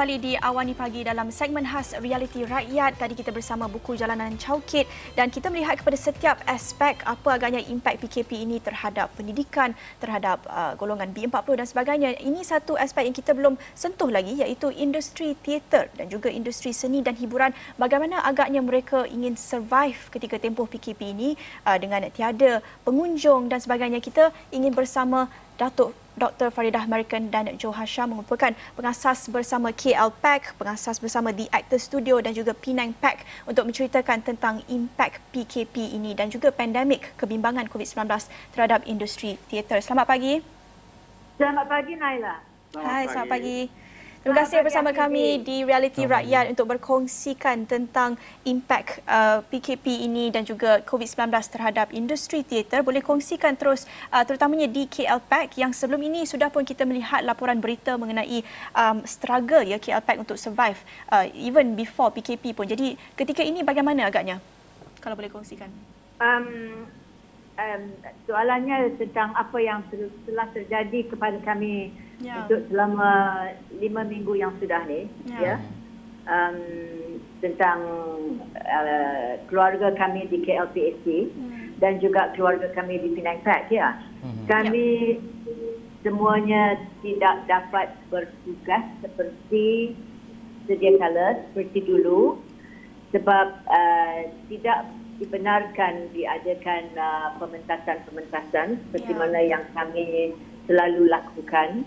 kembali di Awani Pagi dalam segmen khas Realiti Rakyat. Tadi kita bersama buku Jalanan Caukit dan kita melihat kepada setiap aspek apa agaknya impak PKP ini terhadap pendidikan, terhadap uh, golongan B40 dan sebagainya. Ini satu aspek yang kita belum sentuh lagi iaitu industri teater dan juga industri seni dan hiburan. Bagaimana agaknya mereka ingin survive ketika tempoh PKP ini uh, dengan tiada pengunjung dan sebagainya. Kita ingin bersama Datuk Dr. Faridah American dan Joe Hasham merupakan pengasas bersama KL Pack, pengasas bersama The Actor Studio dan juga Penang Pack untuk menceritakan tentang impak PKP ini dan juga pandemik kebimbangan COVID-19 terhadap industri teater. Selamat pagi. Selamat pagi Naila. Selamat Hai, pagi. selamat pagi. Terima kasih bersama kami di Reality Rakyat untuk berkongsikan tentang impak uh, PKP ini dan juga COVID-19 terhadap industri teater. Boleh kongsikan terus uh, terutamanya di KL Pack yang sebelum ini sudah pun kita melihat laporan berita mengenai um, struggle ya KL Pack untuk survive uh, even before PKP pun. Jadi ketika ini bagaimana agaknya? Kalau boleh kongsikan. Um, um, soalannya tentang apa yang telah terjadi kepada kami yeah. untuk selama lima minggu yang sudah ni yeah. ya um, tentang uh, keluarga kami di KLPSC mm. dan juga keluarga kami di Penang Pack ya mm-hmm. kami yeah. semuanya tidak dapat bertugas seperti sedia kala seperti dulu sebab uh, tidak dibenarkan diadakan uh, pementasan-pementasan seperti yeah. mana yang kami selalu lakukan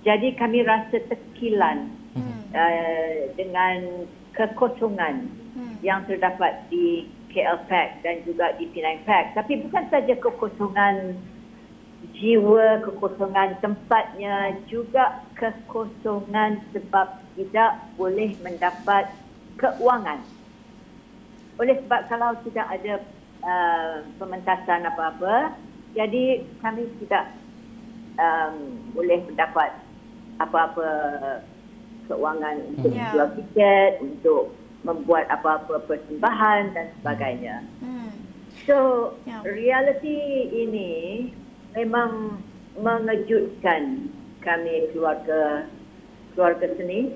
jadi kami rasa terkilan hmm. uh, dengan kekosongan hmm. yang terdapat di KL Pack dan juga di Penang Pack. Tapi bukan saja kekosongan jiwa, kekosongan tempatnya, juga kekosongan sebab tidak boleh mendapat keuangan. Oleh sebab kalau tidak ada uh, pementasan apa-apa, jadi kami tidak um, boleh mendapat apa-apa keuangan untuk yeah. jual tiket, untuk membuat apa-apa persembahan dan sebagainya. Hmm. So, yeah. reality ini memang mengejutkan kami keluarga keluarga seni.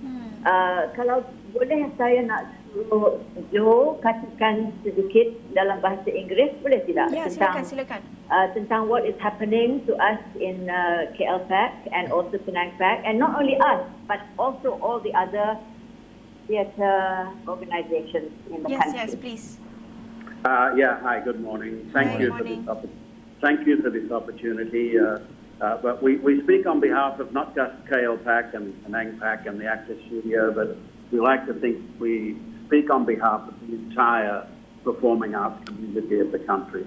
Hmm. Uh, kalau boleh saya nak suruh Jo katakan sedikit dalam bahasa Inggeris, boleh tidak? Ya, tentang, silakan, silakan uh, tentang what is happening to us in uh, KLPAC and also Penang PAC, and not only us, but also all the other theatre organizations in the yes, country. Yes, yes, please. Uh, yeah, hi, good morning. Thank hi, you morning. for this Thank you for this opportunity. Uh, uh, but we, we speak on behalf of not just KLPAC and Penang PAC and the Actor Studio, but we like to think we speak on behalf of the entire performing arts community of the country.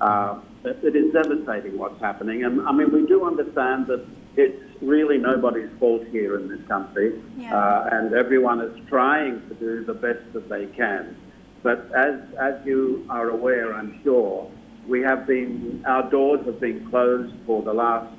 Uh, it is devastating what's happening. And I mean, we do understand that it's really nobody's fault here in this country, yeah. uh, and everyone is trying to do the best that they can. But as, as you are aware, I'm sure, we have been, our doors have been closed for the last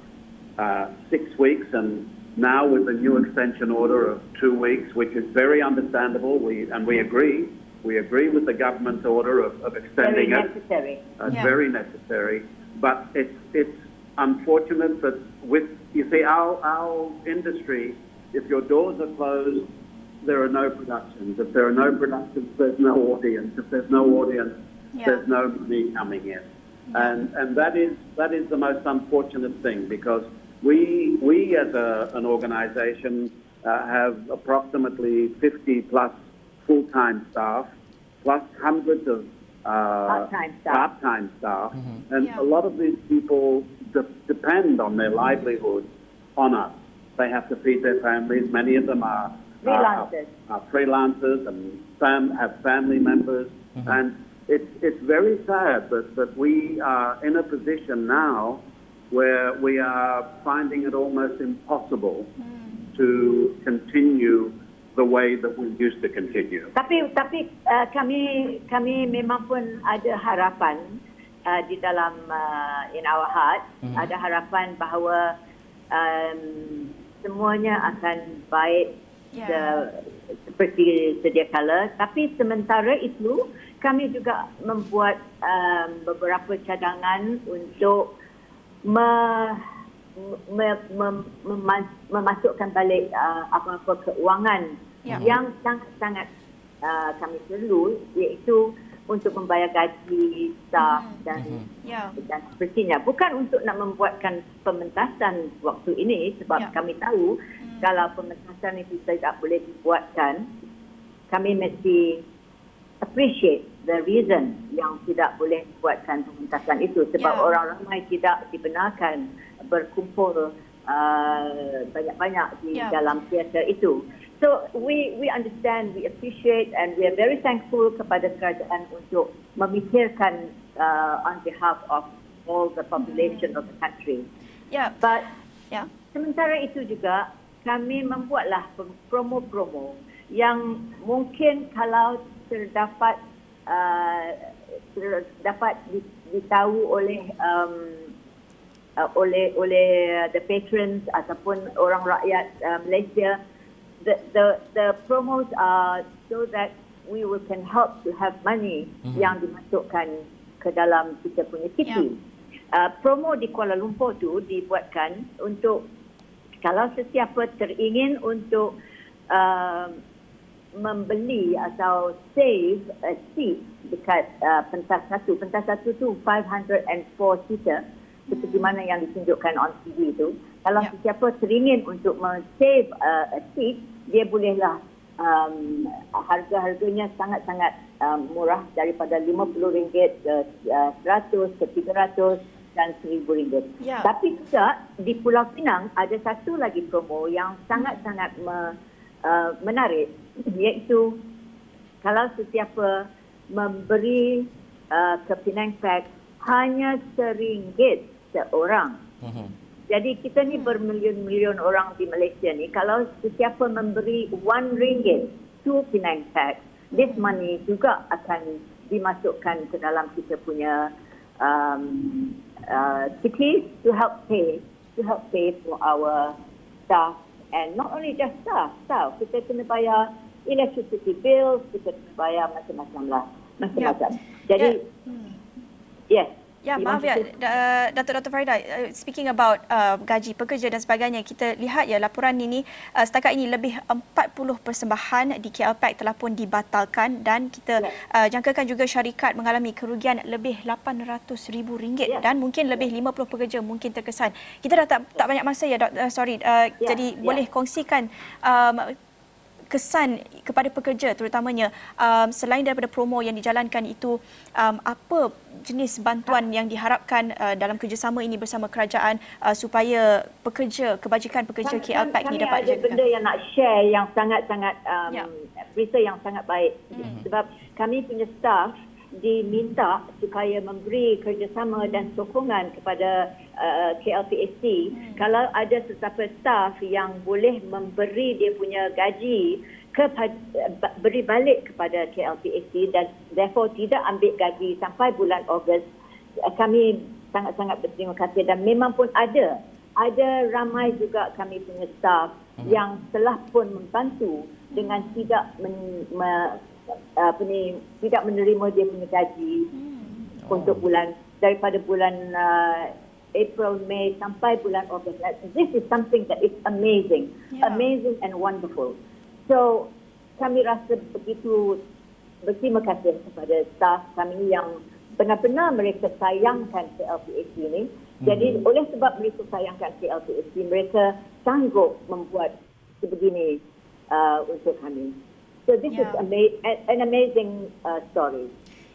uh, six weeks, and now with the new extension order of two weeks, which is very understandable, we, and we agree, we agree with the government's order of, of extending very necessary. it. Uh, yeah. Very necessary. But it's, it's unfortunate that with, you see, our, our industry, if your doors are closed, there are no productions. If there are no productions, there's no audience. If there's no audience, yeah. there's no money coming in. Yeah. And, and that, is, that is the most unfortunate thing because we, we as a, an organization uh, have approximately 50 plus full-time staff, plus hundreds of uh, part-time staff. Part-time staff. Mm-hmm. And yeah. a lot of these people de- depend on their livelihood on us. They have to feed their families. Many of them are freelancers, are, are freelancers and fam- have family members. Mm-hmm. And it's, it's very sad that, that we are in a position now where we are finding it almost impossible mm. to continue the way that we used to continue. Tapi tapi uh, kami kami memang pun ada harapan uh, di dalam uh, in our heart mm. ada harapan bahawa um, semuanya akan baik yeah. the, seperti sedia kala tapi sementara itu kami juga membuat um, beberapa cadangan untuk me, memasukkan balik uh, apa-apa keuangan ya. yang sangat-sangat uh, kami perlu iaitu untuk membayar gaji staff hmm. dan hmm. Yeah. dan sepertinya bukan untuk nak membuatkan pementasan waktu ini sebab yeah. kami tahu hmm. kalau pementasan itu tidak boleh dibuatkan kami mesti appreciate the reason yang tidak boleh buatkan pementasan itu sebab yeah. orang ramai tidak dibenarkan berkumpul uh, banyak-banyak di yeah. dalam teater itu. So we we understand, we appreciate and we are very thankful kepada kerajaan untuk memikirkan uh, on behalf of all the population mm-hmm. of the country. Yeah. But yeah. sementara itu juga kami membuatlah promo-promo yang mungkin kalau terdapat uh, dapat ditahu oleh um, uh, oleh oleh the patrons ataupun orang rakyat uh, Malaysia the the the promos are so that we will can help to have money mm-hmm. yang dimasukkan ke dalam kita punya TV. Yeah. Uh, promo di Kuala Lumpur tu dibuatkan untuk kalau sesiapa teringin untuk uh, membeli atau save a seat dekat uh, pentas satu. Pentas satu tu 504 seater seperti hmm. mana yang ditunjukkan on TV tu. Kalau yeah. sesiapa teringin untuk save uh, a seat, dia bolehlah um, harga-harganya sangat-sangat um, murah daripada RM50 ke uh, 100 ke 300 dan RM1000. Ya. Tapi juga di Pulau Pinang ada satu lagi promo yang sangat-sangat me, uh, menarik iaitu kalau sesiapa memberi uh, ke Penang Pack hanya RM1 seorang. Uh-huh. Jadi kita ni bermilion-milion orang di Malaysia ni. Kalau sesiapa memberi one ringgit to Penang Tax, this money juga akan dimasukkan ke dalam kita punya um, uh, city to help pay to help pay for our staff and not only just staff, staff kita kena bayar electricity bills, kita kena bayar macam-macam lah, macam-macam. Yeah. Jadi, yeah. yes. Ya, maaf ya, Datuk Dr. Farida, uh, speaking about uh, gaji pekerja dan sebagainya, kita lihat ya laporan ini uh, setakat ini lebih 40 persembahan di KLPAC telah pun dibatalkan dan kita ya. uh, jangkakan juga syarikat mengalami kerugian lebih RM800,000 ya. dan mungkin lebih 50 pekerja mungkin terkesan. Kita dah tak, tak banyak masa ya, Dr. Uh, sorry, uh, ya. jadi ya. boleh kongsikan um, kesan kepada pekerja terutamanya um, selain daripada promo yang dijalankan itu um, apa jenis bantuan yang diharapkan uh, dalam kerjasama ini bersama kerajaan uh, supaya pekerja kebajikan pekerja KL Pack ini dapat. Kami ada benda yang nak share yang sangat-sangat um, ya. berita yang sangat baik hmm. sebab kami punya staff diminta supaya memberi kerjasama dan sokongan kepada uh, KLPSC hmm. kalau ada sesiapa staff yang boleh memberi dia punya gaji kepada, beri balik kepada KLPSC dan therefore tidak ambil gaji sampai bulan Ogos uh, kami sangat-sangat berterima kasih dan memang pun ada ada ramai juga kami punya staff hmm. yang telah pun membantu dengan tidak men, me, apa ni tidak menerima dia punya gaji hmm. oh. untuk bulan daripada bulan uh, April, May sampai bulan Ogos. This is something that is amazing, yeah. amazing and wonderful. So kami rasa begitu berterima kasih kepada staff kami yang benar-benar mereka sayangkan CLPAC ini. Hmm. Jadi oleh sebab mereka sayangkan CLPAC, mereka sanggup membuat sebegini uh, untuk kami. So this yeah. is ama- an amazing uh, story.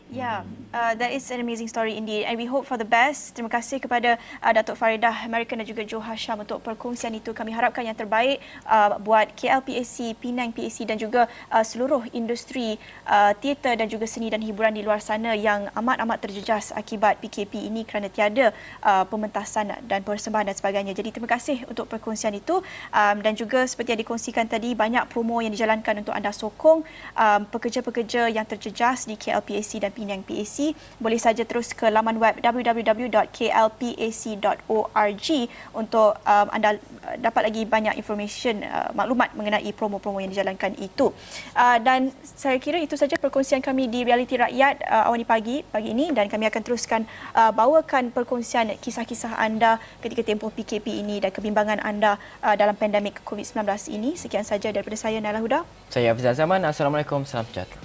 Yeah, uh, that is an amazing story indeed and we hope for the best. Terima kasih kepada uh, Datuk Faridah American dan juga Joe Hasham untuk perkongsian itu. Kami harapkan yang terbaik uh, buat KLPAC, Penang PAC dan juga uh, seluruh industri uh, teater dan juga seni dan hiburan di luar sana yang amat-amat terjejas akibat PKP ini kerana tiada uh, pementasan dan persembahan dan sebagainya. Jadi terima kasih untuk perkongsian itu um, dan juga seperti yang dikongsikan tadi banyak promo yang dijalankan untuk anda sokong um, pekerja-pekerja yang terjejas di KLPAC dan Penang PAC. Boleh saja terus ke laman web www.klpac.org untuk um, anda dapat lagi banyak information uh, maklumat mengenai promo-promo yang dijalankan itu. Uh, dan saya kira itu saja perkongsian kami di Realiti Rakyat uh, awal pagi pagi ini dan kami akan teruskan uh, bawakan perkongsian kisah-kisah anda ketika tempoh PKP ini dan kebimbangan anda uh, dalam pandemik COVID-19 ini. Sekian saja daripada saya Nala Huda. Saya Afizal Zaman. Assalamualaikum. Salam sejahtera.